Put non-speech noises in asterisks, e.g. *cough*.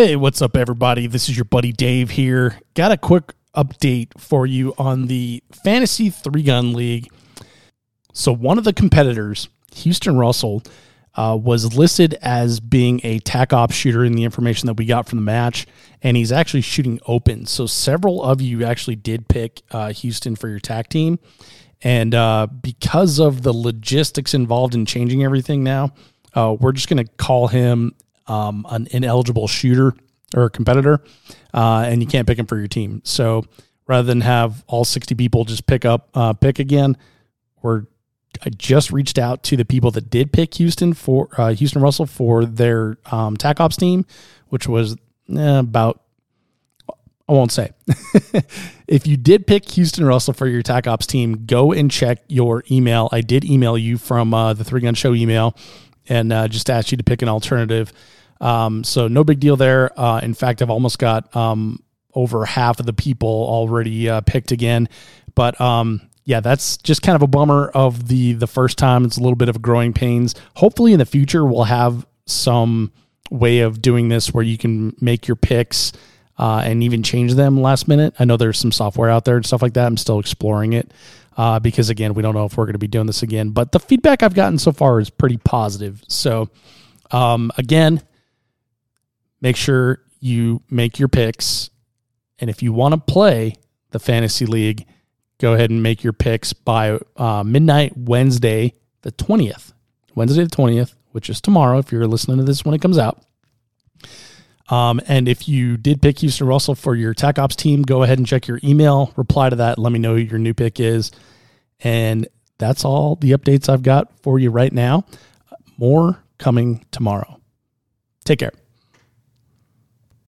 Hey, what's up, everybody? This is your buddy Dave here. Got a quick update for you on the Fantasy Three Gun League. So, one of the competitors, Houston Russell, uh, was listed as being a tac op shooter in the information that we got from the match, and he's actually shooting open. So, several of you actually did pick uh, Houston for your tac team. And uh, because of the logistics involved in changing everything now, uh, we're just going to call him um, an ineligible shooter or competitor, uh, and you can't pick him for your team. So rather than have all 60 people just pick up, uh, pick again, we're I just reached out to the people that did pick Houston for uh, Houston Russell for their um, TAC Ops team, which was eh, about I won't say. *laughs* if you did pick Houston Russell for your TAC Ops team, go and check your email. I did email you from uh, the Three Gun Show email and uh, just asked you to pick an alternative. Um, so no big deal there. Uh, in fact, I've almost got um, over half of the people already uh, picked again. But um, yeah, that's just kind of a bummer of the the first time. It's a little bit of growing pains. Hopefully, in the future, we'll have some way of doing this where you can make your picks uh, and even change them last minute. I know there's some software out there and stuff like that. I'm still exploring it uh, because, again, we don't know if we're going to be doing this again. But the feedback I've gotten so far is pretty positive. So, um, again, make sure you make your picks. And if you want to play the fantasy league, go ahead and make your picks by uh, midnight Wednesday, the 20th. Wednesday, the 20th, which is tomorrow if you're listening to this when it comes out. Um, and if you did pick Houston Russell for your TAC Ops team, go ahead and check your email, reply to that, let me know who your new pick is. And that's all the updates I've got for you right now. More coming tomorrow. Take care.